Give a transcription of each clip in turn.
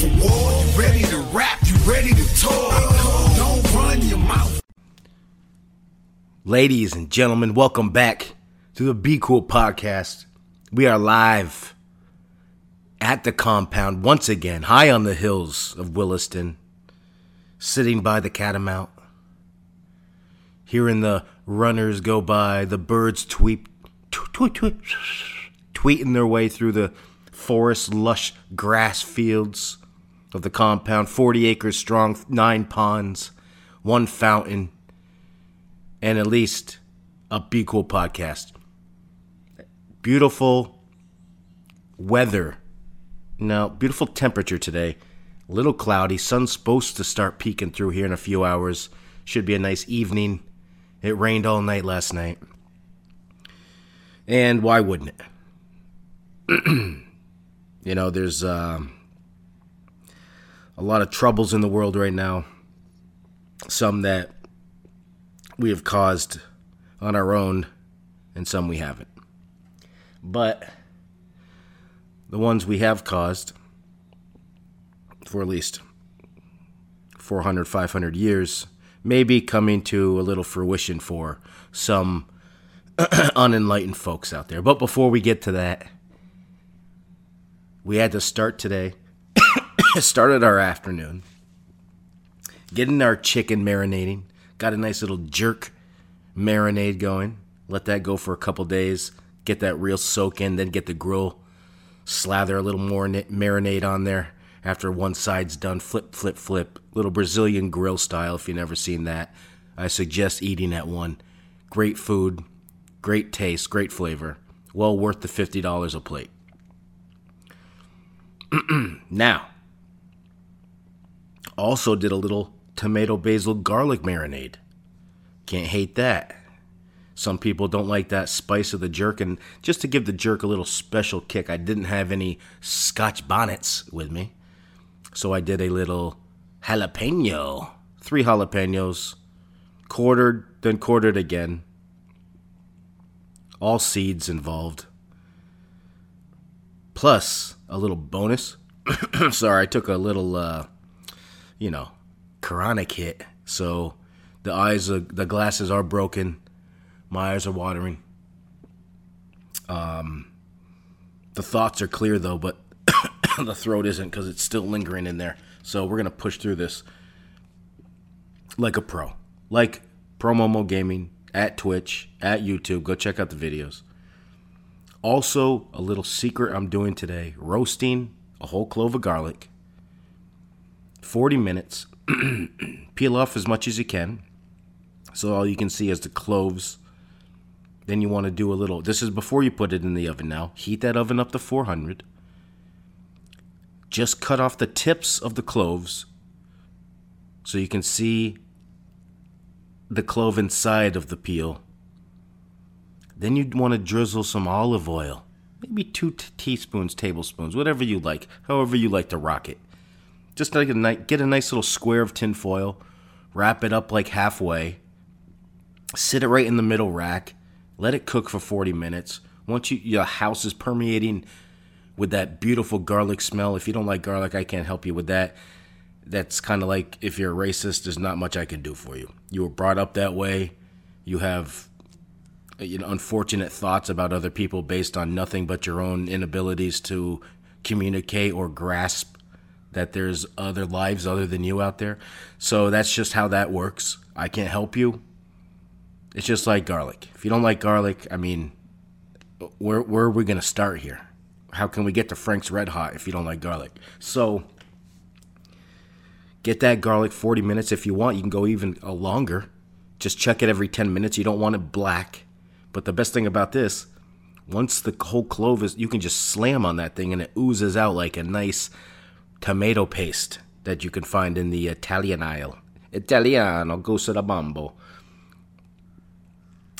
for war. You ready to rap? You ready to talk? Don't run your mouth. Ladies and gentlemen, welcome back to the Be Cool podcast. We are live at the compound once again, high on the hills of Williston, sitting by the catamount, hearing the runners go by, the birds tweet, tweet, tweet, tweeting their way through the forest, lush grass fields of the compound, 40 acres strong, nine ponds, one fountain, and at least a Be Cool podcast. Beautiful weather. Now, beautiful temperature today. A little cloudy. Sun's supposed to start peeking through here in a few hours. Should be a nice evening. It rained all night last night. And why wouldn't it? you know, there's uh, a lot of troubles in the world right now. Some that we have caused on our own, and some we haven't. But the ones we have caused for at least 400, 500 years may be coming to a little fruition for some unenlightened folks out there. But before we get to that, we had to start today, started our afternoon, getting our chicken marinating. Got a nice little jerk marinade going. Let that go for a couple days. Get that real soak in, then get the grill. Slather a little more marinade on there. After one side's done, flip, flip, flip. Little Brazilian grill style, if you've never seen that. I suggest eating at one. Great food, great taste, great flavor. Well worth the $50 a plate. now, also did a little tomato basil garlic marinade. Can't hate that. Some people don't like that spice of the jerk, and just to give the jerk a little special kick, I didn't have any scotch bonnets with me. So I did a little jalapeno. Three jalapenos, quartered, then quartered again. All seeds involved. Plus a little bonus. Sorry, I took a little, uh, you know, chronic hit. So the eyes, are, the glasses are broken. My eyes are watering. Um, the thoughts are clear though, but the throat isn't because it's still lingering in there. So we're gonna push through this like a pro, like Pro Momo Gaming at Twitch, at YouTube. Go check out the videos. Also, a little secret I'm doing today: roasting a whole clove of garlic. 40 minutes. Peel off as much as you can. So all you can see is the cloves. Then you want to do a little. This is before you put it in the oven now. Heat that oven up to 400. Just cut off the tips of the cloves so you can see the clove inside of the peel. Then you'd want to drizzle some olive oil, maybe two t- teaspoons, tablespoons, whatever you like, however you like to rock it. Just like a get a nice little square of tinfoil, wrap it up like halfway, sit it right in the middle rack, let it cook for 40 minutes. Once you, your house is permeating with that beautiful garlic smell, if you don't like garlic, I can't help you with that. That's kind of like if you're a racist, there's not much I can do for you. You were brought up that way. You have uh, you know unfortunate thoughts about other people based on nothing but your own inabilities to communicate or grasp that there's other lives other than you out there. So that's just how that works. I can't help you. It's just like garlic. If you don't like garlic, I mean, where where are we gonna start here? How can we get to Frank's Red Hot if you don't like garlic? So get that garlic 40 minutes if you want. You can go even uh, longer. Just check it every 10 minutes. You don't want it black. But the best thing about this, once the whole clove is, you can just slam on that thing and it oozes out like a nice tomato paste that you can find in the Italian aisle. Italiano, gusto da bambo.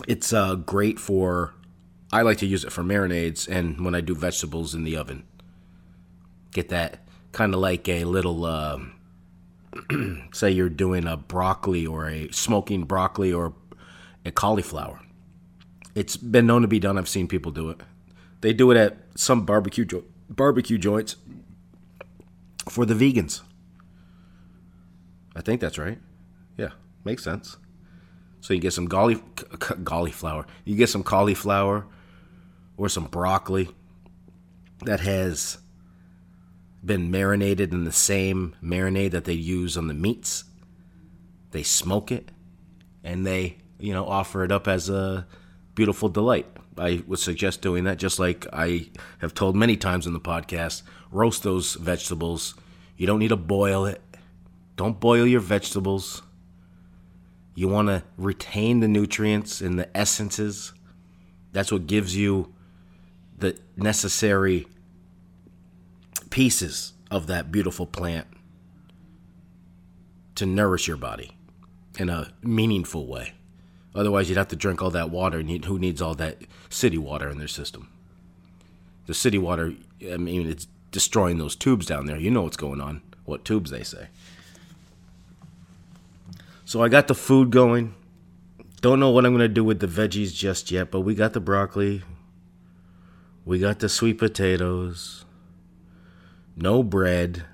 It's uh, great for. I like to use it for marinades and when I do vegetables in the oven. Get that kind of like a little. Uh, say you're doing a broccoli or a smoking broccoli or a cauliflower. It's been known to be done. I've seen people do it. They do it at some barbecue jo- barbecue joints for the vegans. I think that's right. Yeah, makes sense. So you get some golly, cauliflower. You get some cauliflower or some broccoli that has been marinated in the same marinade that they use on the meats. They smoke it and they, you know, offer it up as a beautiful delight. I would suggest doing that just like I have told many times in the podcast. Roast those vegetables. You don't need to boil it. Don't boil your vegetables. You want to retain the nutrients and the essences. That's what gives you the necessary pieces of that beautiful plant to nourish your body in a meaningful way. Otherwise, you'd have to drink all that water, and who needs all that city water in their system? The city water, I mean, it's destroying those tubes down there. You know what's going on, what tubes they say. So I got the food going. Don't know what I'm going to do with the veggies just yet, but we got the broccoli. We got the sweet potatoes. No bread.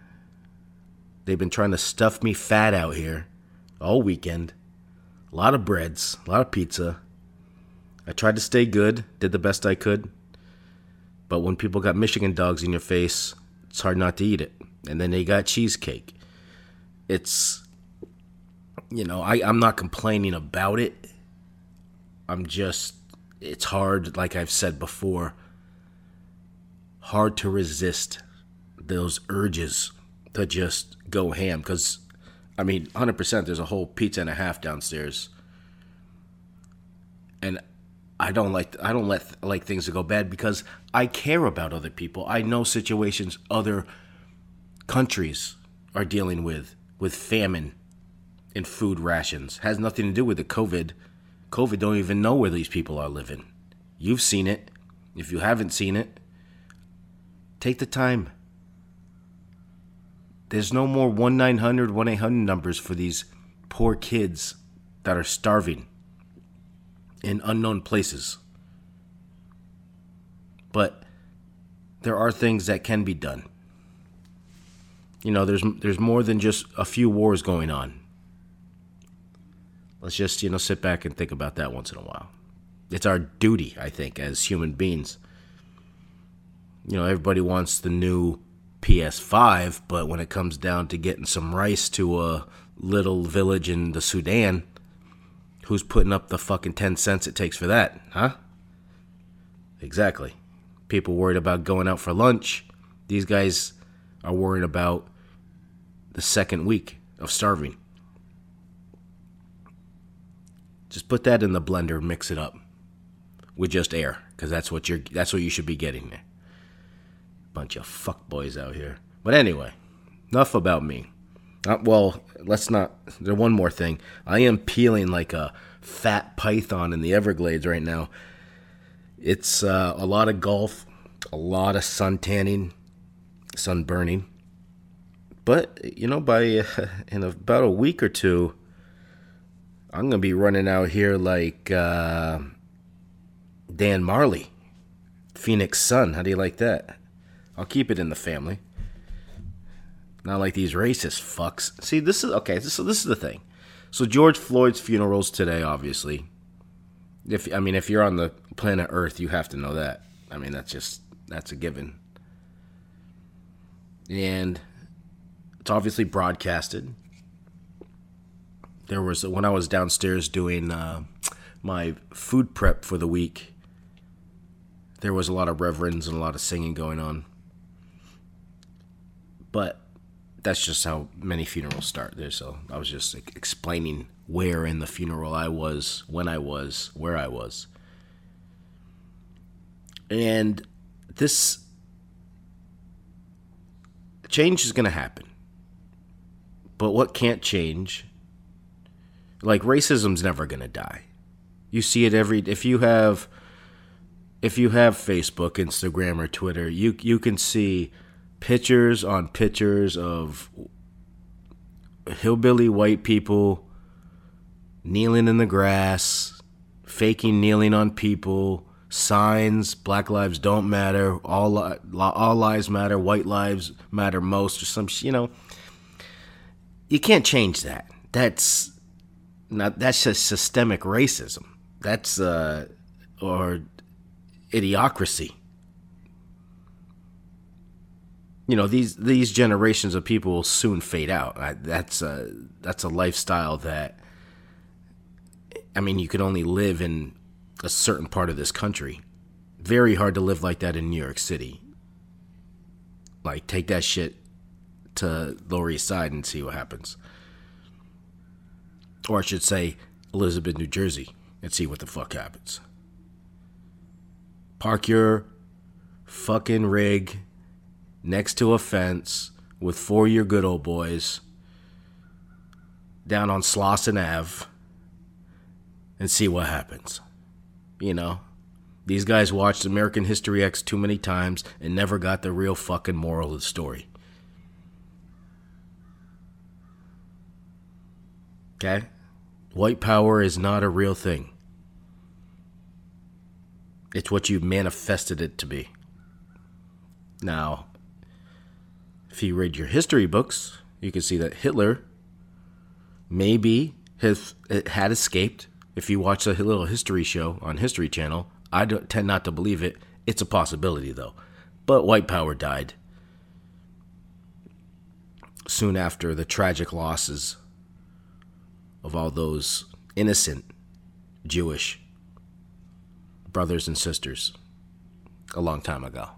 They've been trying to stuff me fat out here all weekend. A lot of breads, a lot of pizza. I tried to stay good, did the best I could. But when people got Michigan dogs in your face, it's hard not to eat it. And then they got cheesecake. It's you know, I, I'm not complaining about it. I'm just, it's hard, like I've said before, hard to resist those urges to just go ham. Because, I mean, 100%, there's a whole pizza and a half downstairs. And I don't like I don't let like things to go bad because I care about other people. I know situations other countries are dealing with with famine and food rations. Has nothing to do with the COVID. COVID don't even know where these people are living. You've seen it. If you haven't seen it, take the time. There's no more 1 900, 1 800 numbers for these poor kids that are starving in unknown places. But there are things that can be done. You know, there's there's more than just a few wars going on. Let's just, you know, sit back and think about that once in a while. It's our duty, I think, as human beings. You know, everybody wants the new PS5, but when it comes down to getting some rice to a little village in the Sudan, who's putting up the fucking 10 cents it takes for that, huh? Exactly. People worried about going out for lunch. These guys are worried about the second week of starving. Just put that in the blender, mix it up with just air, because that's what you're that's what you should be getting there. Bunch of fuck boys out here. But anyway, enough about me. Uh, well, let's not. There's one more thing. I am peeling like a fat python in the Everglades right now. It's uh, a lot of golf, a lot of sun tanning, sun burning. But you know, by uh, in about a week or two, I'm gonna be running out here like uh, Dan Majerle, Phoenix Sun. How do you like that? I'll keep it in the family. Not like these racist fucks. See, this is okay. So this is the thing. So George Floyd's funeral's today, obviously. If I mean, if you're on the planet Earth, you have to know that. I mean, that's just that's a given. And it's obviously broadcasted there was when I was downstairs doing uh, my food prep for the week. There was a lot of reverends and a lot of singing going on, but that's just how many funerals start. There, so I was just like, explaining where in the funeral I was, when I was, where I was, and this change is going to happen. But what can't change like racism's never going to die. You see it every if you have if you have Facebook, Instagram or Twitter, you you can see pictures on pictures of hillbilly white people kneeling in the grass, faking kneeling on people, signs, Black Lives Don't Matter, all all lives matter, white lives matter most, or some, you know. You can't change that. That's not. That's just systemic racism. That's uh, or idiocracy. You know these these generations of people will soon fade out. I, that's a that's a lifestyle that. I mean, you could only live in a certain part of this country. Very hard to live like that in New York City. Like, take that shit to Lower East Side and see what happens. Or I should say, Elizabeth, New Jersey, and see what the fuck happens. Park your fucking rig next to a fence with four your good old boys down on Slauson Ave and see what happens. You know, these guys watched American History X too many times and never got the real fucking moral of the story. Okay? White power is not a real thing. It's what you manifested it to be. Now, if you read your history books, you can see that Hitler maybe has had escaped if you watch a little history show on History Channel, I tend not to believe it. It's a possibility, though. But white power died soon after the tragic losses of all those innocent Jewish brothers and sisters a long time ago.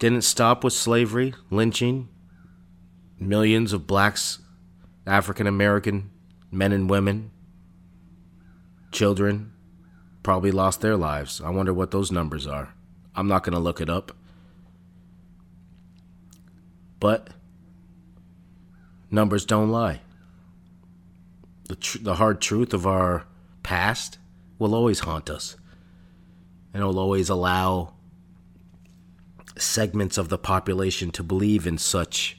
Didn't stop with slavery, lynching, millions of blacks, African American men and women, children, probably lost their lives. I wonder what those numbers are. I'm not going to look it up. But numbers don't lie. The, tr- the hard truth of our past will always haunt us. And it'll always allow segments of the population to believe in such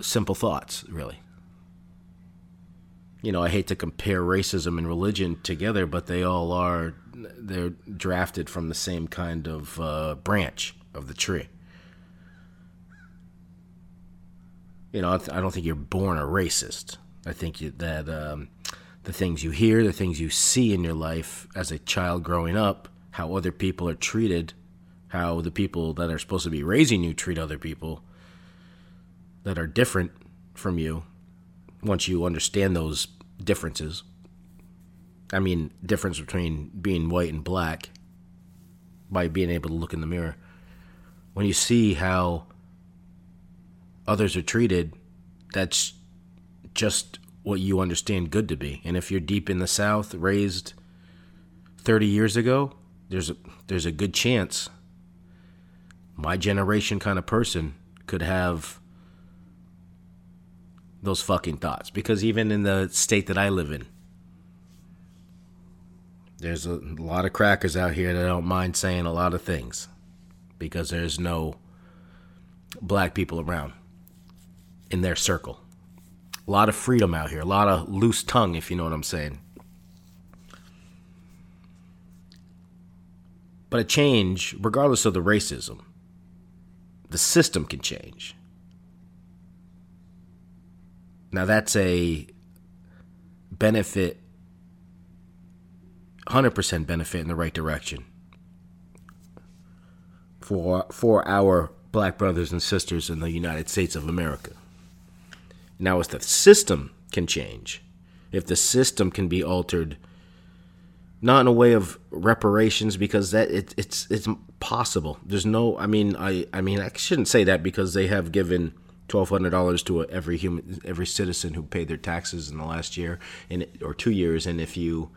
simple thoughts, really. You know, I hate to compare racism and religion together, but they all are, they're drafted from the same kind of uh, branch of the tree. You know, I don't think you're born a racist. I think that um, the things you hear, the things you see in your life as a child growing up, how other people are treated, how the people that are supposed to be raising you treat other people, that are different from you once you understand those differences. I mean, difference between being white and black by being able to look in the mirror. When you see how others are treated, that's just what you understand good to be. And if you're deep in the South, raised 30 years ago, there's a, there's a good chance my generation kind of person could have those fucking thoughts because even in the state that I live in, there's a lot of crackers out here that don't mind saying a lot of things because there's no black people around in their circle. A lot of freedom out here, a lot of loose tongue, if you know what I'm saying. But a change, regardless of the racism, the system can change. Now that's a benefit 100% benefit in the right direction for for our black brothers and sisters in the United States of America. Now if the system can change, if the system can be altered not in a way of reparations because that it, it's it's possible. There's no I mean I I mean I shouldn't say that because they have given twelve hundred dollars to every human, every citizen who paid their taxes in the last year and or two years. And if you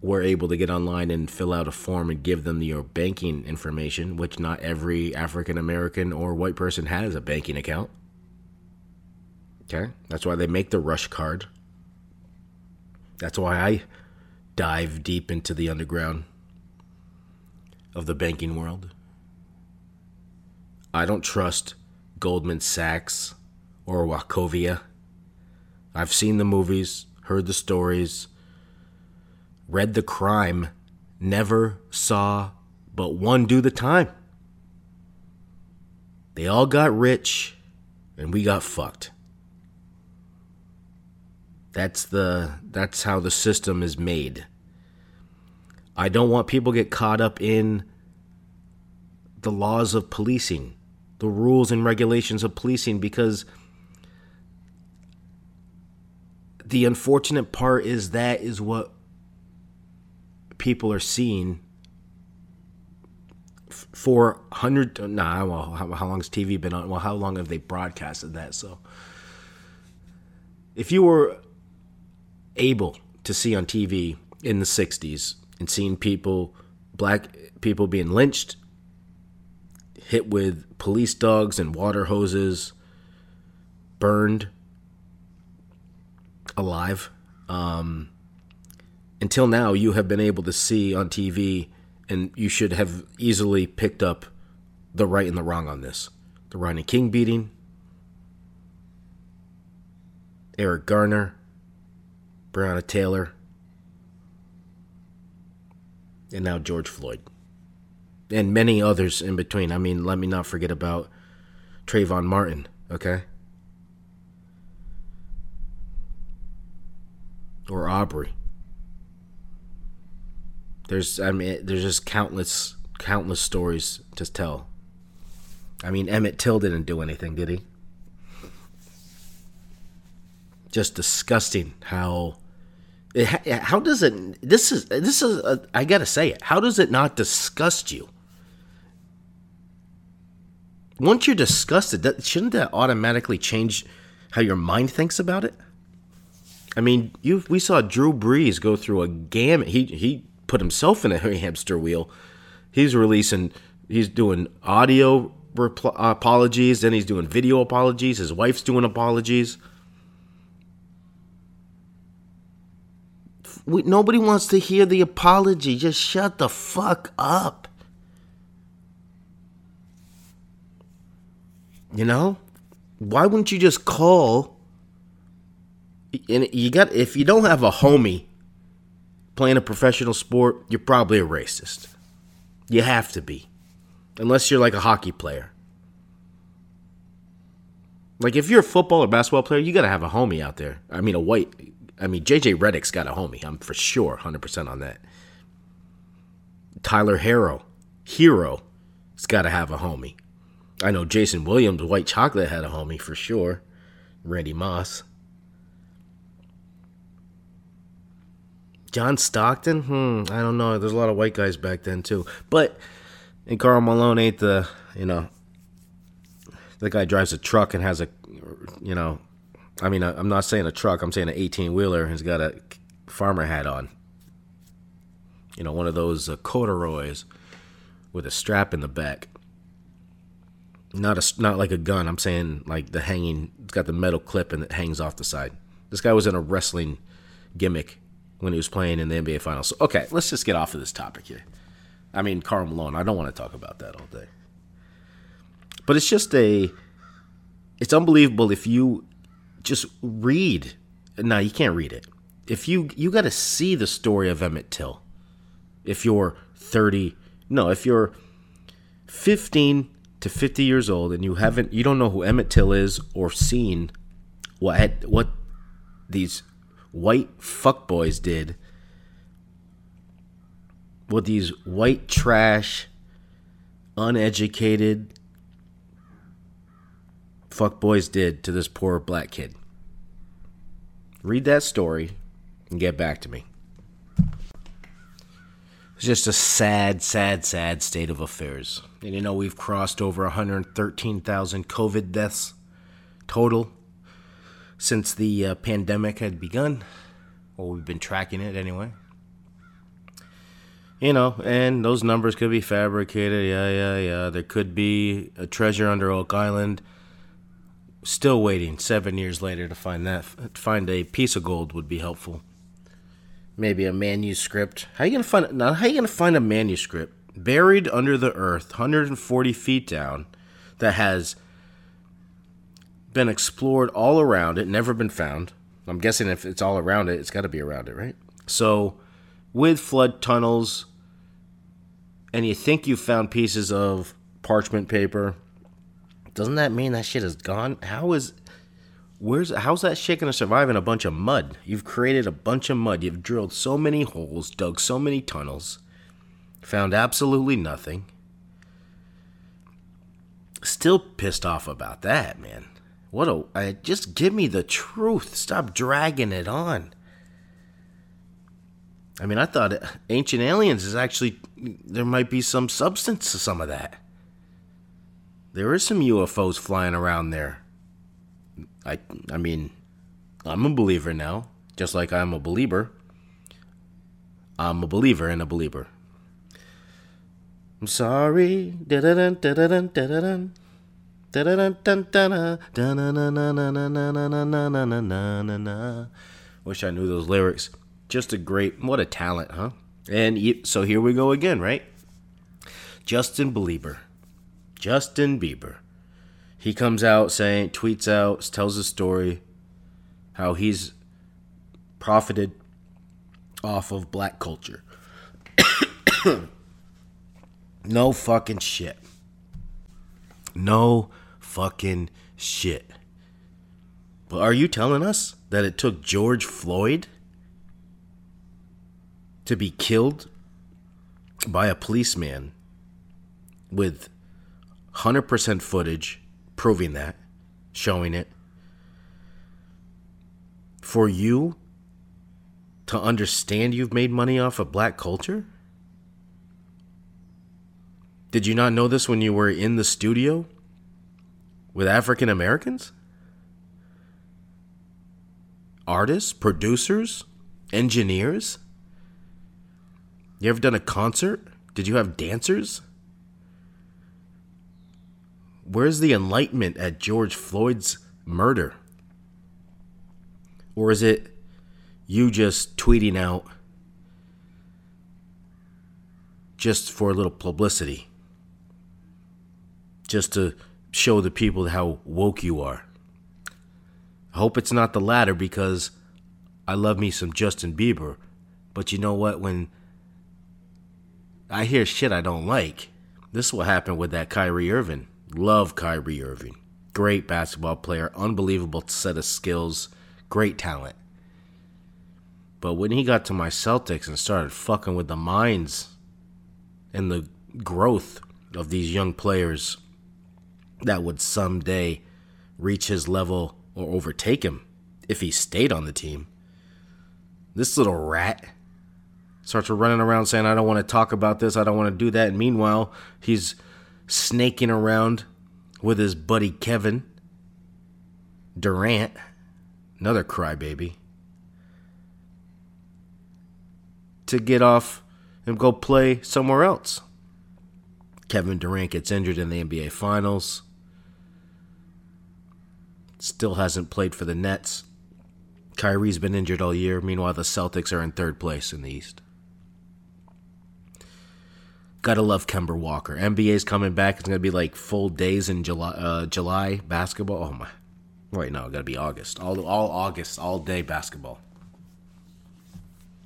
were able to get online and fill out a form and give them your banking information, which not every African American or white person has a banking account. Okay, that's why they make the rush card. That's why I dive deep into the underground of the banking world. I don't trust Goldman Sachs or Wachovia I've seen the movies, heard the stories, read the crime, never saw but one do the time. They all got rich and we got fucked. That's the that's how the system is made. I don't want people get caught up in the laws of policing, the rules and regulations of policing because the unfortunate part is that is what people are seeing for hundred. Nah, well, how, how long has TV been on? Well, how long have they broadcasted that? So, if you were able to see on TV in the '60s and seeing people, black people being lynched, hit with police dogs and water hoses, burned alive. Um, until now, you have been able to see on TV, and you should have easily picked up the right and the wrong on this. The Rodney King beating, Eric Garner, Breonna Taylor, and now George Floyd. And many others in between. I mean, let me not forget about Trayvon Martin, okay? Or Aubrey. There's I mean there's just countless countless stories to tell. I mean Emmett Till didn't do anything, did he? Just disgusting how how does it this is this is a, I got to say it. How does it not disgust you? Once you're disgusted, that, shouldn't that automatically change how your mind thinks about it? I mean, you we saw Drew Brees go through a gamut. He he put himself in a hamster wheel. He's releasing, he's doing audio repl- apologies, then he's doing video apologies. His wife's doing apologies. We, nobody wants to hear the apology. Just shut the fuck up. You know? Why wouldn't you just call? And you got if you don't have a homie playing a professional sport, you're probably a racist. You have to be. Unless you're like a hockey player. Like if you're a football or basketball player, you got to have a homie out there. I mean a white I mean JJ Redick's got a homie. I'm for sure 100% on that. Tyler Herro, hero, has got to have a homie. I know Jason Williams, White Chocolate had a homie for sure. Randy Moss. John Stockton? Hmm, I don't know. There's a lot of white guys back then too. But and Karl Malone ain't the you know the guy drives a truck and has a you know I mean I'm not saying a truck. I'm saying an 18 wheeler has got a farmer hat on. You know, one of those uh, corduroys with a strap in the back. Not a not like a gun. I'm saying like the hanging. It's got the metal clip and it hangs off the side. This guy was in a wrestling gimmick when he was playing in the NBA Finals. So, okay, let's just get off of this topic here. I mean, Karl Malone. I don't want to talk about that all day. But it's just a. It's unbelievable if you just read. No, you can't read it. If you you got to see the story of Emmett Till. If you're 30, no, if you're 15 to 50 years old and you haven't you don't know who Emmett Till is or seen what what these white fuckboys did, what these white trash, uneducated fuckboys did to this poor black kid. Read that story and get back to me. It's just a sad, sad, sad state of affairs. And you know, we've crossed over 113,000 COVID deaths total since the uh, pandemic had begun. Well, we've been tracking it anyway. You know, and those numbers could be fabricated. Yeah, yeah, yeah. There could be a treasure under Oak Island. Still waiting seven years later to find that. Find a piece of gold would be helpful. Maybe a manuscript. How you gonna find? Now, how you gonna find a manuscript buried under the earth, 140 feet down, that has been explored all around it, never been found. I'm guessing if it's all around it, it's got to be around it, right? So, with flood tunnels, and you think you found pieces of parchment paper, doesn't that mean that shit is gone? How is where's how's that shit gonna survive in a bunch of mud? You've created a bunch of mud. You've drilled so many holes, dug so many tunnels, found absolutely nothing. Still pissed off about that, man. What a I, just give me the truth. Stop dragging it on. I mean, I thought Ancient Aliens is actually there might be some substance to some of that. There is some UFOs flying around there. I I mean, I'm a believer now, just like I'm a believer. I'm a believer and a believer. I'm sorry. Da-da-dun. Ah. Wish I knew those lyrics. Just a great, what a talent, huh? And so here we go again, right? Justin Bieber. Justin Bieber. He comes out saying, tweets out, tells a story how he's profited off of black culture. no fucking shit. No fucking shit. But are you telling us that it took George Floyd to be killed by a policeman with 100% footage proving that, showing it, for you to understand you've made money off of black culture? Did you not know this when you were in the studio with African Americans? Artists, producers, engineers? You ever done a concert? Did you have dancers? Where's the enlightenment at George Floyd's murder? Or is it you just tweeting out just for a little publicity? Just to show the people how woke you are? I hope it's not the latter because I love me some Justin Bieber. But you know what? When I hear shit I don't like. This is what happened with that Kyrie Irving. Love Kyrie Irving. Great basketball player, unbelievable set of skills, great talent. But when he got to my Celtics and started fucking with the minds and the growth of these young players that would someday reach his level or overtake him if he stayed on the team, this little rat starts running around saying, I don't want to talk about this, I don't want to do that. And meanwhile, he's snaking around with his buddy Kevin Durant, another crybaby, to get off and go play somewhere else. Kevin Durant gets injured in the NBA Finals. Still hasn't played for the Nets. Kyrie's been injured all year. Meanwhile, the Celtics are in third place in the East. Gotta love Kemba Walker. NBA's coming back. It's gonna be like full days in July. Uh, July basketball. Oh my! Right now, gotta be August. All all August, all day basketball.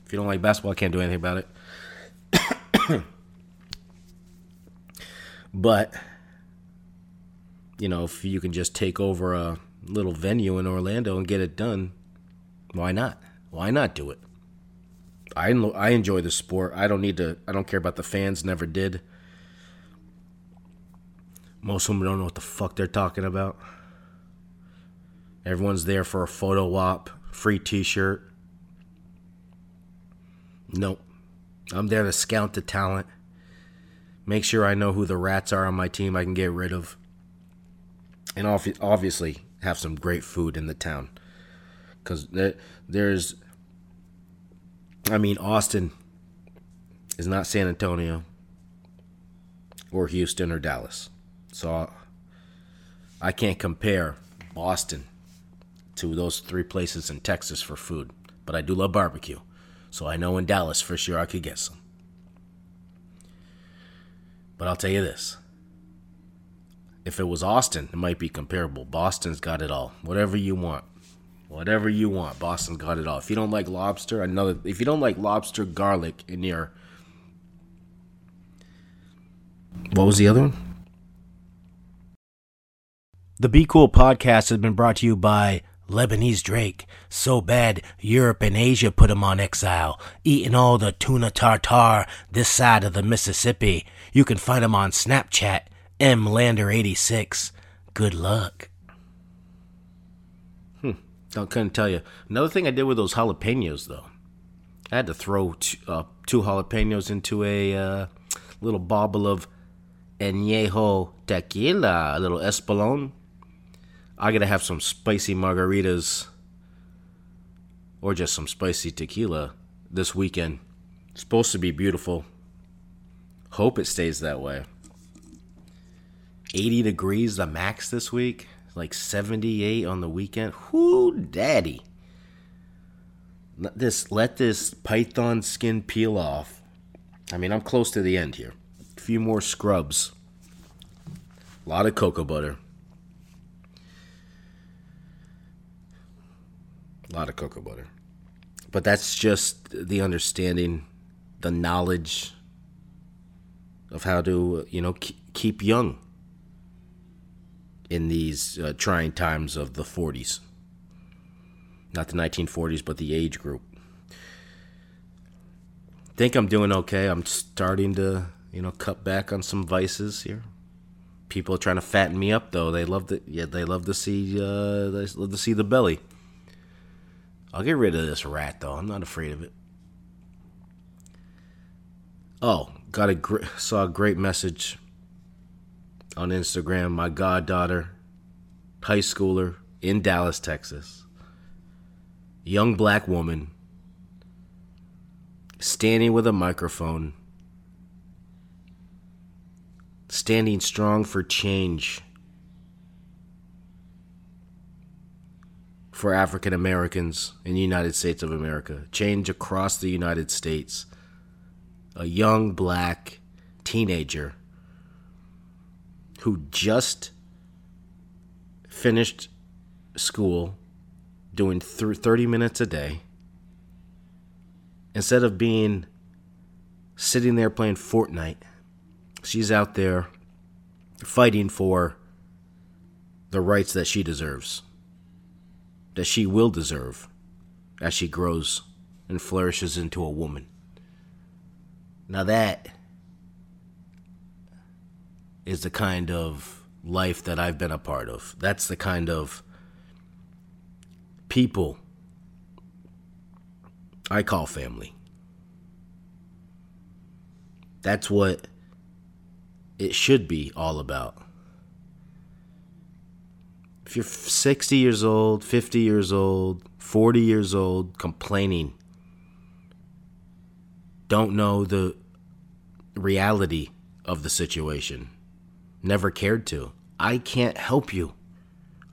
If you don't like basketball, I can't do anything about it. but you know, if you can just take over a little venue in Orlando and get it done, why not? Why not do it? I I enjoy the sport. I don't need to. I don't care about the fans. Never did. Most of them don't know what the fuck they're talking about. Everyone's there for a photo op, free T-shirt. Nope. I'm there to scout the talent. Make sure I know who the rats are on my team I can get rid of. And obviously have some great food in the town. Because there's I mean, Austin is not San Antonio or Houston or Dallas. So I can't compare Boston to those three places in Texas for food. But I do love barbecue. So I know in Dallas for sure I could get some. But I'll tell you this. If it was Austin, it might be comparable. Boston's got it all. Whatever you want. Whatever you want. Boston got it all. If you don't like lobster, another. If you don't like lobster garlic in your. What was the other one? The Be Cool podcast has been brought to you by Lebanese Drake. So bad, Europe and Asia put him on exile, eating all the tuna tartar this side of the Mississippi. You can find him on Snapchat, mlander86. Good luck. I couldn't tell you. Another thing I did with those jalapenos, though, I had to throw two, uh, two jalapenos into a uh, little bottle of añejo tequila, a little Espolón. I gotta have some spicy margaritas or just some spicy tequila this weekend. It's supposed to be beautiful. Hope it stays that way. 80 degrees the max this week, like 78 on the weekend. Whoo, daddy. Let this let this python skin peel off. I mean, I'm close to the end here. A few more scrubs. A lot of cocoa butter. A lot of cocoa butter. But that's just the understanding, the knowledge of how to, you know, keep young in these uh, trying times of the 40s. Not the 1940s, but the age group. Think I'm doing okay. I'm starting to, you know, cut back on some vices here. People are trying to fatten me up, though. They love to, yeah, they love to see, uh, they love to see the belly. I'll get rid of this rat, though. I'm not afraid of it. Oh, got a gr- saw a great message on Instagram. My goddaughter, high schooler in Dallas, Texas, young black woman, standing with a microphone, standing strong for change for African Americans in the United States of America, change across the United States. A young black teenager who just finished school doing th- 30 minutes a day instead of being sitting there playing Fortnite she's out there fighting for the rights that she deserves that she will deserve as she grows and flourishes into a woman. Now that is the kind of life that I've been a part of. That's the kind of people I call family. That's what it should be all about. If you're 60 years old, 50 years old, 40 years old, complaining, don't know the reality of the situation, never cared to. I can't help you.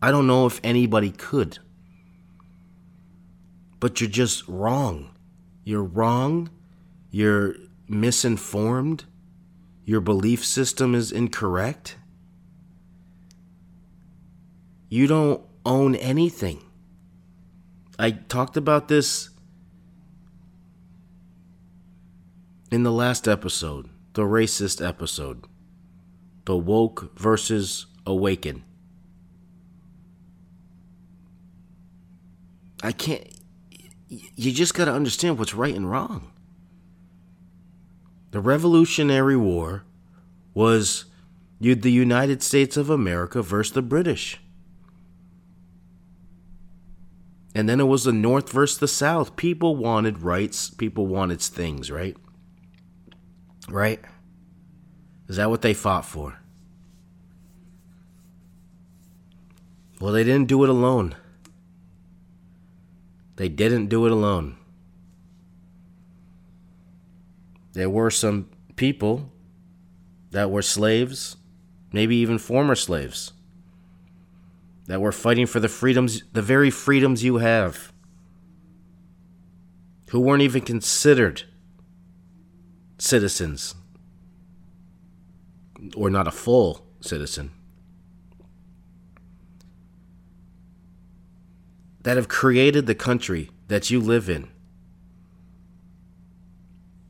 I don't know if anybody could. But you're just wrong. You're wrong. You're misinformed. Your belief system is incorrect. You don't own anything. I talked about this in the last episode, the racist episode the woke versus awaken. I can't. You just got to understand what's right and wrong. The Revolutionary War was the United States of America versus the British. And then it was the North versus the South. People wanted rights, people wanted things, right? Right? Is that what they fought for? Well, they didn't do it alone. They didn't do it alone. There were some people that were slaves, maybe even former slaves, that were fighting for the freedoms, the very freedoms you have, who weren't even considered citizens or not a full citizen. that have created the country that you live in,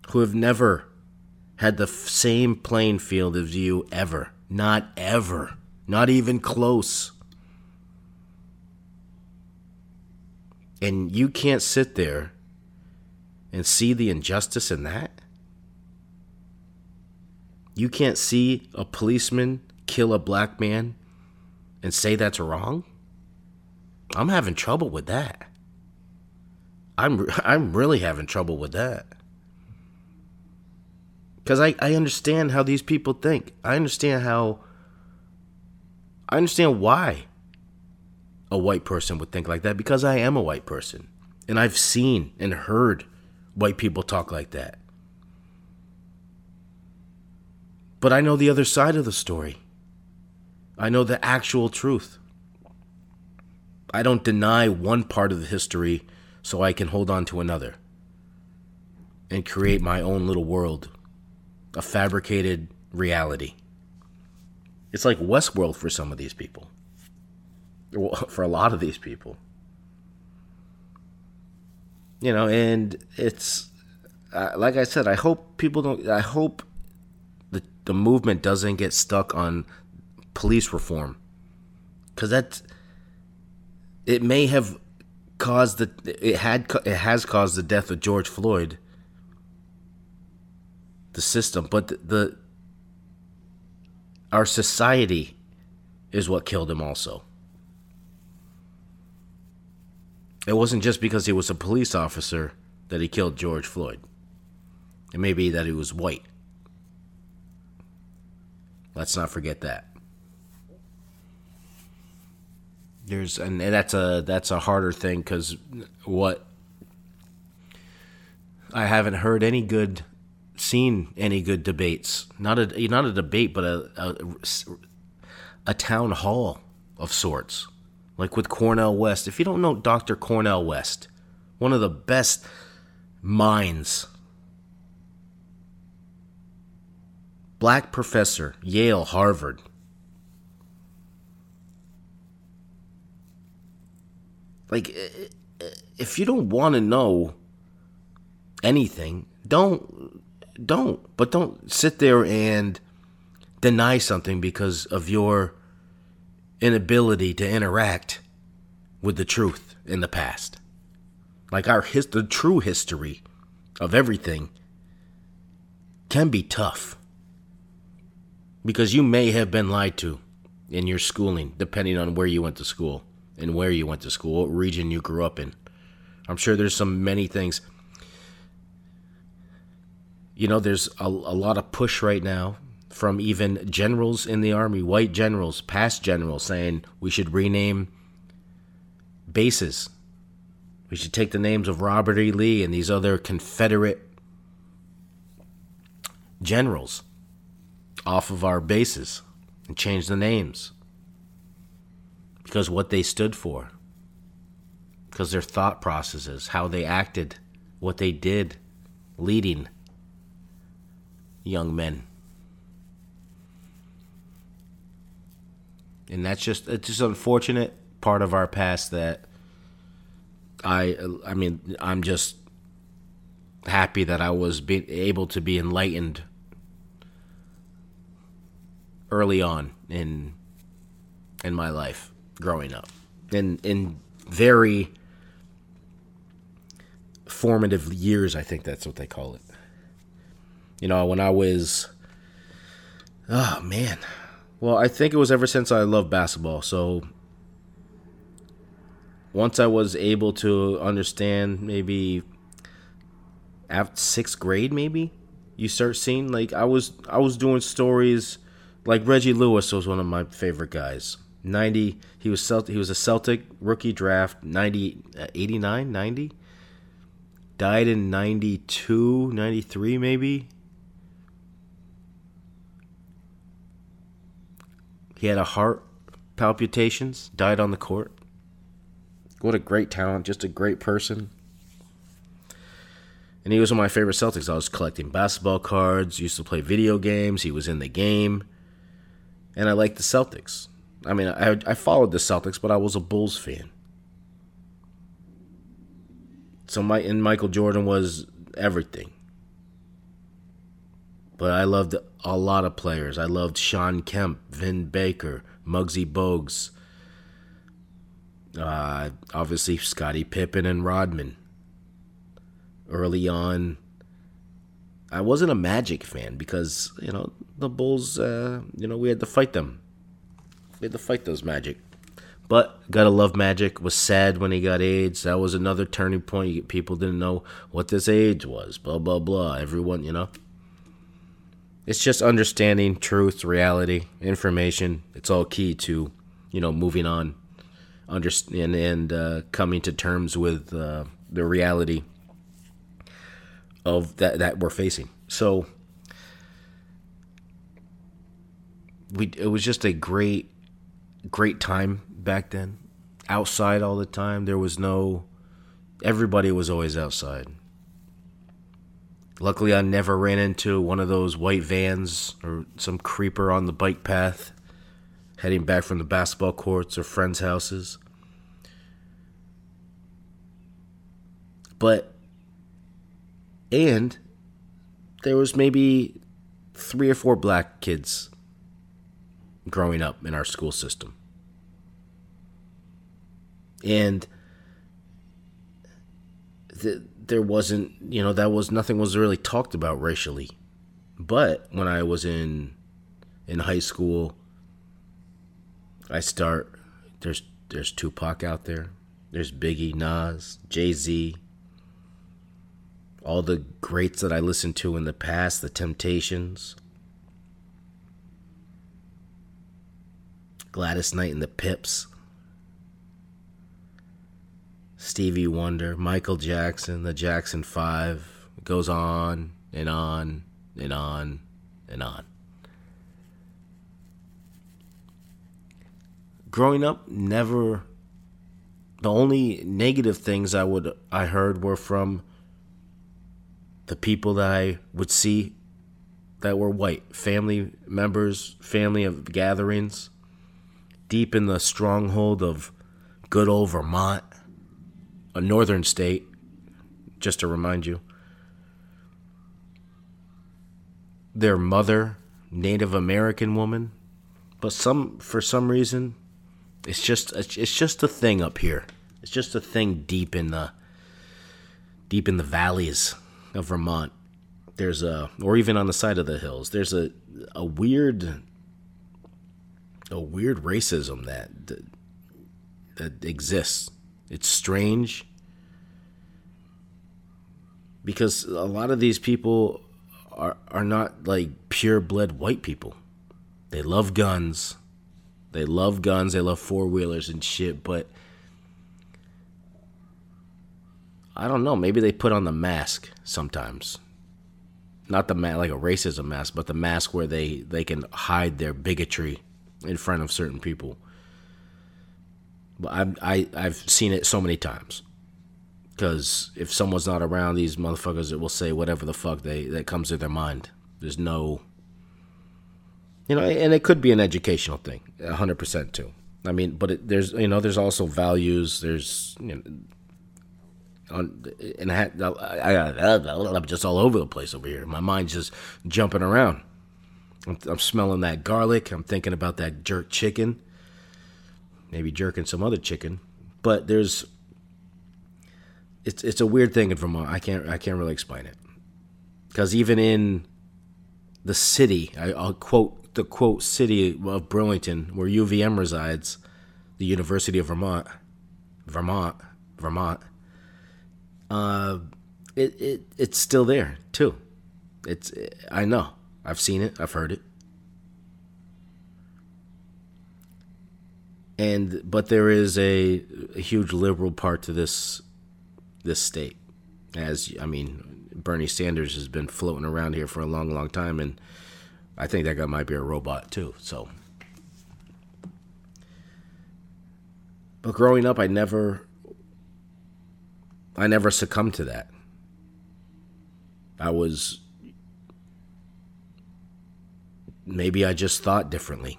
who have never had the same playing field as you ever. Not ever. Not even close. And you can't sit there and see the injustice in that? You can't see a policeman kill a black man and say that's wrong? I'm having trouble with that. I'm I'm really having trouble with that. Cuz I I understand how these people think. I understand how I understand why a white person would think like that because I am a white person and I've seen and heard white people talk like that. But I know the other side of the story. I know the actual truth. I don't deny one part of the history so I can hold on to another and create my own little world, a fabricated reality. It's like Westworld for some of these people, for a lot of these people. You know, and it's uh, like I said, I hope people don't, I hope the, movement doesn't get stuck on police reform. Because that it may have caused the it had it has caused the death of George Floyd the system but the, the our society is what killed him also. It wasn't just because he was a police officer that he killed George Floyd. It may be that he was white let's not forget that. There's and that's a that's a harder thing because what I haven't heard any good seen any good debates. Not a not a debate but a a, a town hall of sorts. Like with Cornel West. If you don't know Dr. Cornel West one of the best minds black professor Yale Harvard Like, if you don't want to know anything, don't, don't. But don't sit there and deny something because of your inability to interact with the truth in the past. Like our his, the true history of everything can be tough because you may have been lied to in your schooling, depending on where you went to school and where you went to school, what region you grew up in. I'm sure there's some many things. You know, there's a, a lot of push right now from even generals in the army, white generals, past generals, saying we should rename bases. We should take the names of Robert E. Lee and these other Confederate generals off of our bases and change the names because what they stood for, because their thought processes, how they acted, what they did, leading young men. And that's just it's just unfortunate part of our past that I I mean I'm just happy that I was able to be enlightened early on in in my life growing up. In in very formative years i think that's what they call it. You know when i was oh man. Well i think it was ever since i loved basketball. So once i was able to understand maybe after sixth grade maybe you start seeing like i was i was doing stories like reggie lewis was one of my favorite guys. 90 he was Celt- he was a Celtic rookie draft 90 uh, 89 90 died in 92 93 maybe? He had a heart palpitations died on the court. What a great talent just a great person. And he was one of my favorite Celtics. I was collecting basketball cards, used to play video games. He was in the game, and I liked the Celtics. I mean, I, I followed the Celtics, but I was a Bulls fan. So my and Michael Jordan was everything. But I loved a lot of players. I loved Shawn Kemp, Vin Baker, Muggsy Bogues, uh, obviously Scottie Pippen and Rodman. Early on, I wasn't a Magic fan because you know the Bulls. Uh, you know we had to fight them. We had to fight those Magic. But gotta love Magic. Was sad when he got AIDS. That was another turning point. People didn't know what this AIDS was. Blah blah blah. Everyone, you know. It's just understanding truth, reality, information. It's all key to, you know, moving on, understand and uh, coming to terms with uh, the reality of that that we're facing. So we it was just a great great time back then. Outside all the time. There was no everybody was always outside. Luckily I never ran into one of those white vans or some creeper on the bike path heading back from the basketball courts or friends' houses. But and there was maybe three or four black kids growing up in our school system. And the, there wasn't, you know, that was nothing was really talked about racially. But when I was in in high school, I start there's there's Tupac out there. There's Biggie, Nas, Jay-Z, all the greats that I listened to in the past, the Temptations, Gladys Knight and the Pips, Stevie Wonder, Michael Jackson, the Jackson 5, it goes on and on and on and on. Growing up, never the only negative things I would I heard were from the people that I would see that were white, family members, family of gatherings, deep in the stronghold of good old Vermont, a northern state, just to remind you. Their mother, Native American woman, but some for some reason, it's just it's just a thing up here. It's just a thing deep in the deep in the valleys of Vermont, there's a, or even on the side of the hills, there's a, a weird, a weird racism that, that, that exists. It's strange because a lot of these people are are not like pure blood white people. They love guns. They love guns. They love four wheelers and shit, but I don't know. Maybe they put on the mask sometimes. Not the like a racism mask, but the mask where they they can hide their bigotry in front of certain people. But I I I've seen it so many times. Because if someone's not around, these motherfuckers it will say whatever the fuck they that comes to their mind. There's no, you know, and it could be an educational thing, hundred percent too. I mean, but it, there's you know there's also values. There's you know, on and I, had, I, I'm just all over the place over here. My mind's just jumping around. I'm, I'm smelling that garlic. I'm thinking about that jerk chicken. Maybe jerking some other chicken, but there's it's it's a weird thing in Vermont. I can't I can't really explain it because even in the city, I, I'll quote the quote city of Burlington, where UVM resides, the University of Vermont, Vermont, Vermont uh, it, it it's still there too. It's I know I've seen it, I've heard it, and but there is a, a huge liberal part to this this state. As I mean, Bernie Sanders has been floating around here for a long, long time, and I think that guy might be a robot too. So, but growing up, I never I never succumbed to that. I was. Maybe I just thought differently.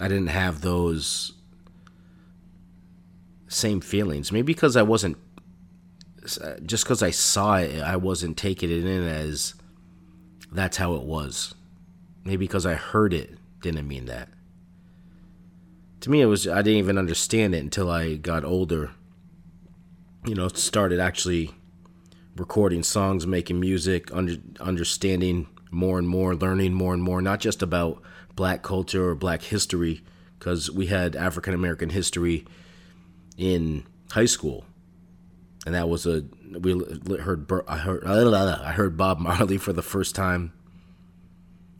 I didn't have those same feelings. Maybe because I wasn't just because I saw it, I wasn't taking it in as that's how it was. Maybe because I heard it didn't mean that. To me, it was I didn't even understand it until I got older. You know, started actually recording songs, making music, under, understanding more and more, learning more and more, not just about black culture or black history, because we had African American history in high school, and that was a we heard I heard I heard Bob Marley for the first time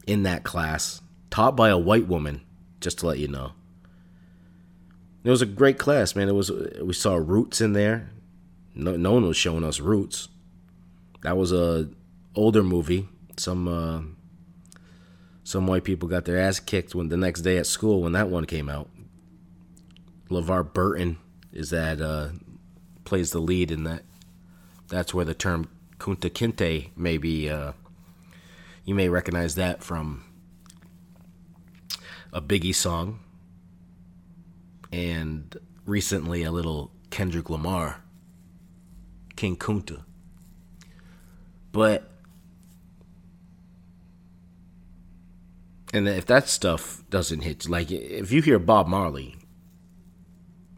in that class, taught by a white woman. Just to let you know, it was a great class, man. It was we saw Roots in there. No, no one was showing us Roots. That was a older movie. Some uh, some white people got their ass kicked when the next day at school when that one came out. LeVar Burton is that uh, plays the lead in that. That's where the term Kunta Kinte may be. Uh, you may recognize that from a Biggie song, and recently a little Kendrick Lamar, King Kunta. But and if that stuff doesn't hit, like if you hear Bob Marley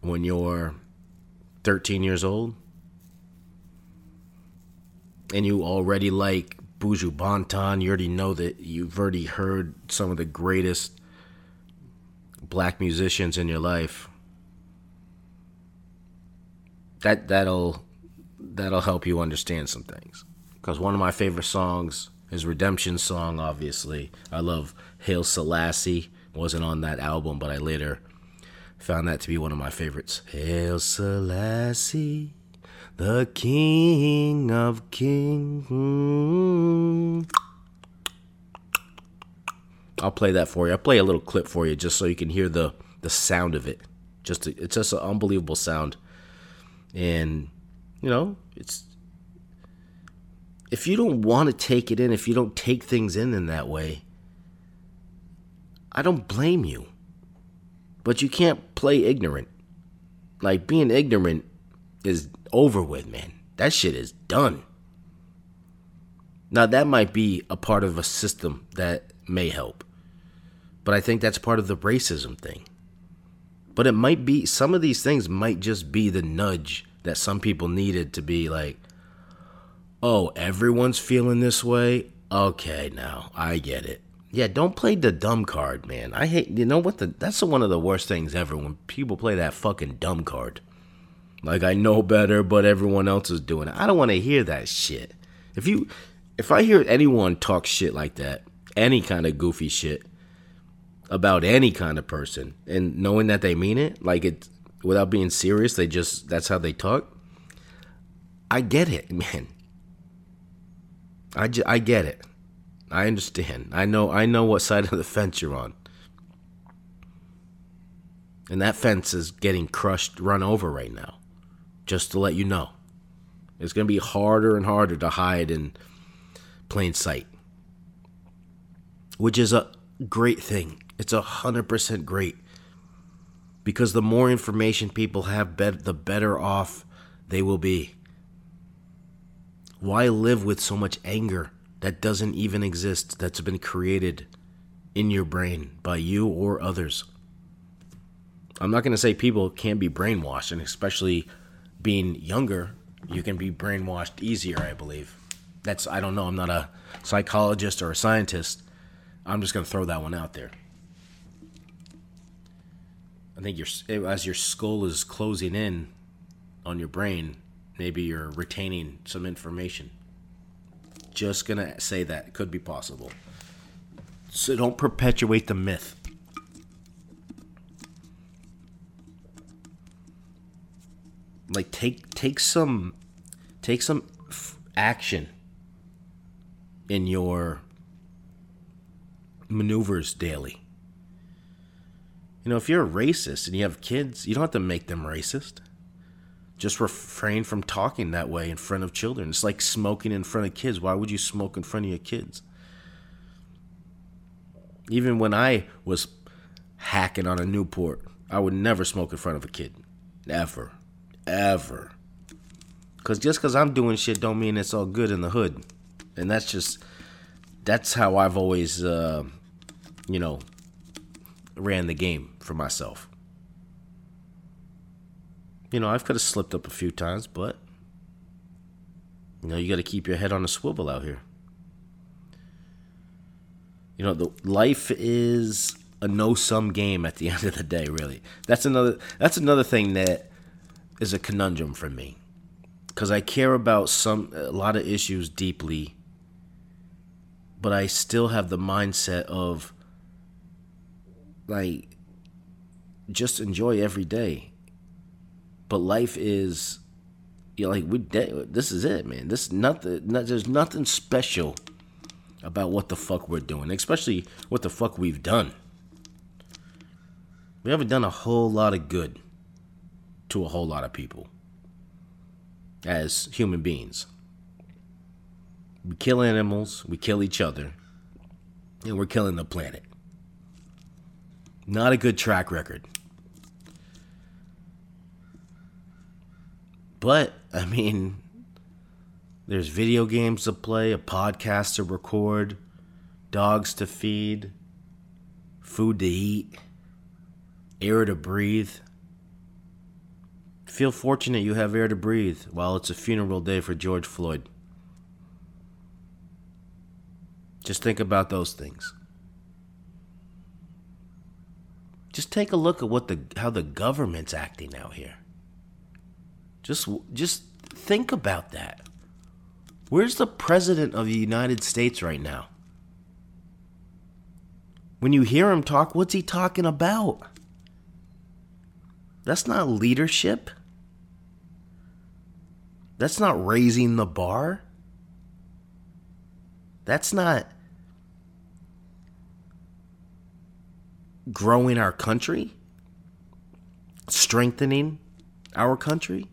when you're 13 years old and you already like Buju Banton, you already know that you've already heard some of the greatest black musicians in your life. That that'll that'll help you understand some things. Because one of my favorite songs is Redemption song, obviously. I love Haile Selassie. Wasn't on that album, but I later found that to be one of my favorites. Haile Selassie, the King of Kings. Mm. I'll play that for you. I'll play a little clip for you just so you can hear the, the sound of it. Just it's just an unbelievable sound. And you know, it's if you don't want to take it in, if you don't take things in in that way, I don't blame you. But you can't play ignorant. Like being ignorant is over with, man. That shit is done. Now, that might be a part of a system that may help. But I think that's part of the racism thing. But it might be, some of these things might just be the nudge that some people needed to be like, oh, everyone's feeling this way? Okay, now I get it. Yeah, don't play the dumb card, man. I hate, you know what? The, that's one of the worst things ever when people play that fucking dumb card. Like, I know better, but everyone else is doing it. I don't want to hear that shit. If you, if I hear anyone talk shit like that, any kind of goofy shit about any kind of person, and knowing that they mean it, like it, without being serious, they just, that's how they talk. I get it, man. I, get it. I understand. I know I know what side of the fence you're on. And that fence is getting crushed, run over right now. Just to let you know. It's going to be harder and harder to hide in plain sight. Which is a great thing. It's a 100% great. Because the more information people have, the better off they will be. Why live with so much anger that doesn't even exist, that's been created in your brain by you or others? I'm not going to say people can't be brainwashed, and especially being younger, you can be brainwashed easier, I believe. That's, I don't know, I'm not a psychologist or a scientist. I'm just going to throw that one out there. I think your as your skull is closing in on your brain, maybe you're retaining some information. Just gonna say that it could be possible. So don't perpetuate the myth. Like take take some take some f- action in your maneuvers daily. You know, if you're a racist and you have kids, you don't have to make them racist just refrain from talking that way in front of children. It's like smoking in front of kids. Why would you smoke in front of your kids? Even when I was hacking on a Newport, I would never smoke in front of a kid. Never. ever. Cause just cause I'm doing shit don't mean it's all good in the hood, and that's just that's how I've always, uh, you know, ran the game for myself. You know, I've could have slipped up a few times, but you know, you got to keep your head on a swivel out here. You know, the life is a no-sum game at the end of the day, really. That's another that's another thing that is a conundrum for me. Cuz I care about some a lot of issues deeply, but I still have the mindset of like just enjoy every day. But life is you know, like we this is it, man. This nothing not, there's nothing special about what the fuck we're doing, especially what the fuck we've done. We haven't done a whole lot of good to a whole lot of people as human beings. We kill animals, we kill each other, and we're killing the planet. Not a good track record. But, I mean, there's video games to play, a podcast to record, dogs to feed, food to eat, air to breathe. Feel fortunate you have air to breathe while it's a funeral day for George Floyd. Just think about those things. Just take a look at what the how the government's acting out here. Just just think about that. Where's the president of the United States right now? When you hear him talk, what's he talking about? That's not leadership. That's not raising the bar. That's not growing our country, strengthening our country.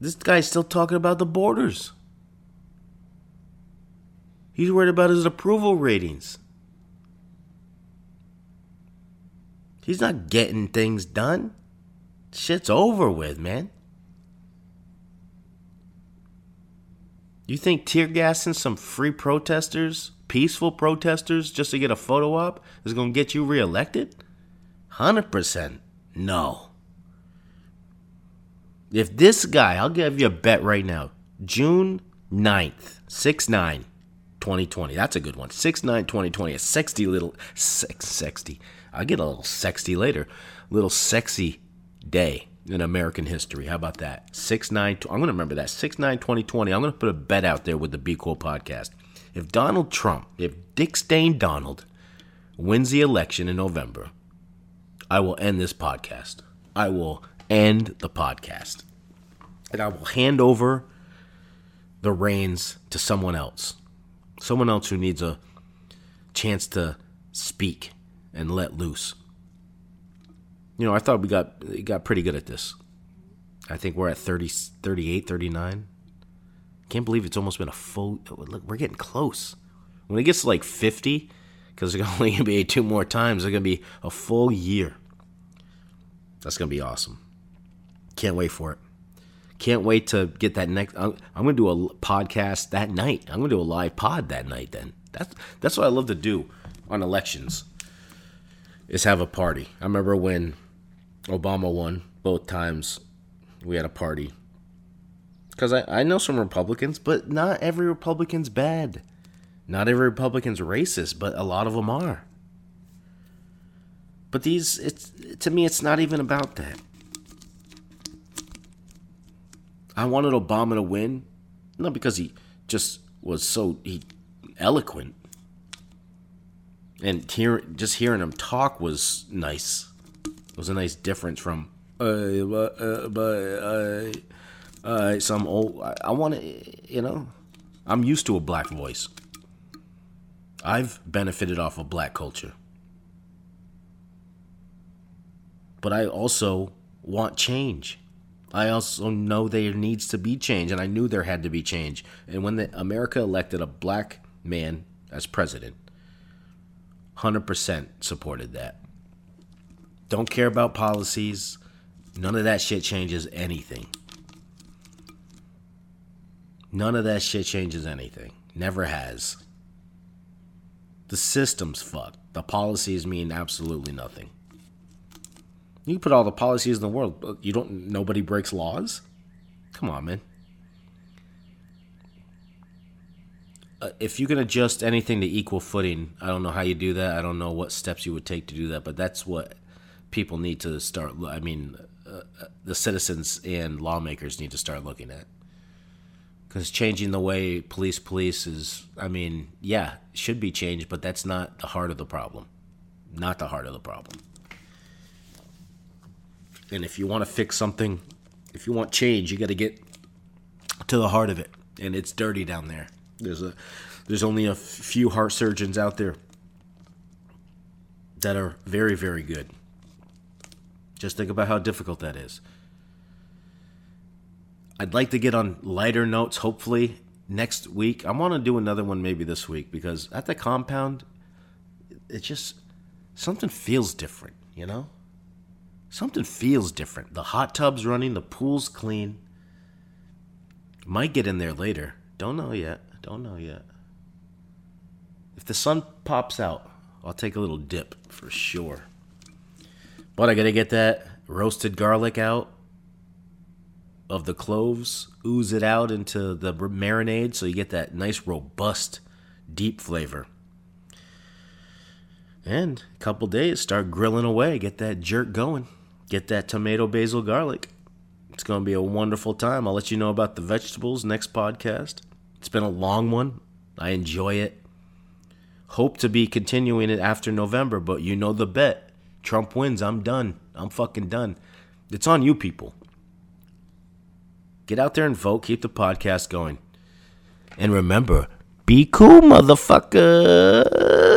This guy's still talking about the borders. He's worried about his approval ratings. He's not getting things done. Shit's over with, man. You think tear gassing some free protesters, peaceful protesters, just to get a photo op is going to get you reelected? 100% no. If this guy, I'll give you a bet right now, June 9th, 6 9, 2020. That's a good one. 6 9 2020. A sexy little, sex, sexy. I'll get a little sexy later. Little sexy day in American history. How about that? 6 9. I'm going to remember that. 6 9 2020. I'm going to put a bet out there with the Be Cool podcast. If Donald Trump, if Dick Stain Donald wins the election in November, I will end this podcast. I will end the podcast. And I will hand over the reins to someone else. Someone else who needs a chance to speak and let loose. You know, I thought we got got pretty good at this. I think we're at 30, 38, 39. Can't believe it's almost been a full. Look, we're getting close. When it gets to like 50, because there's only going to be two more times, it's going to be a full year. That's going to be awesome. Can't wait for it. Can't wait to get that next. I'm, I'm going to do a podcast that night. I'm going to do a live pod that night. Then that's that's what I love to do on elections. Is have a party. I remember when Obama won both times. We had a party because I, I know some Republicans, but not every Republican's bad. Not every Republican's racist, but a lot of them are. But these, it's to me, it's not even about that. I wanted Obama to win, not because he just was so he eloquent, and hear, just hearing him talk was nice. It was a nice difference from uh, uh, uh, uh, some old. I, I want to, you know, I'm used to a black voice. I've benefited off of black culture. But I also want change. I also know there needs to be change, and I knew there had to be change. And when the, America elected a black man as president, 100% supported that. Don't care about policies. None of that shit changes anything. None of that shit changes anything. Never has. The system's fucked. The policies mean absolutely nothing. You put all the policies in the world, but you don't. Nobody breaks laws. Come on, man. Uh, if you can adjust anything to equal footing, I don't know how you do that. I don't know what steps you would take to do that, but that's what people need to start. I mean, uh, uh, the citizens and lawmakers need to start looking at. Because changing the way police police is, I mean, yeah, should be changed, but that's not the heart of the problem. Not the heart of the problem. And if you want to fix something, if you want change, you got to get to the heart of it. And it's dirty down there. There's a there's only a few heart surgeons out there that are very very good. Just think about how difficult that is. I'd like to get on lighter notes hopefully next week. I want to do another one maybe this week because at the compound it just something feels different, you know? Something feels different. The hot tub's running, the pool's clean. Might get in there later. Don't know yet. Don't know yet. If the sun pops out, I'll take a little dip for sure. But I gotta get that roasted garlic out of the cloves, ooze it out into the marinade so you get that nice, robust, deep flavor. And a couple days, start grilling away, get that jerk going, get that tomato, basil, garlic. It's gonna be a wonderful time. I'll let you know about the vegetables next podcast. It's been a long one. I enjoy it. Hope to be continuing it after November, but you know the bet. Trump wins. I'm done. I'm fucking done. It's on you people. Get out there and vote. Keep the podcast going. And remember, be cool, motherfucker.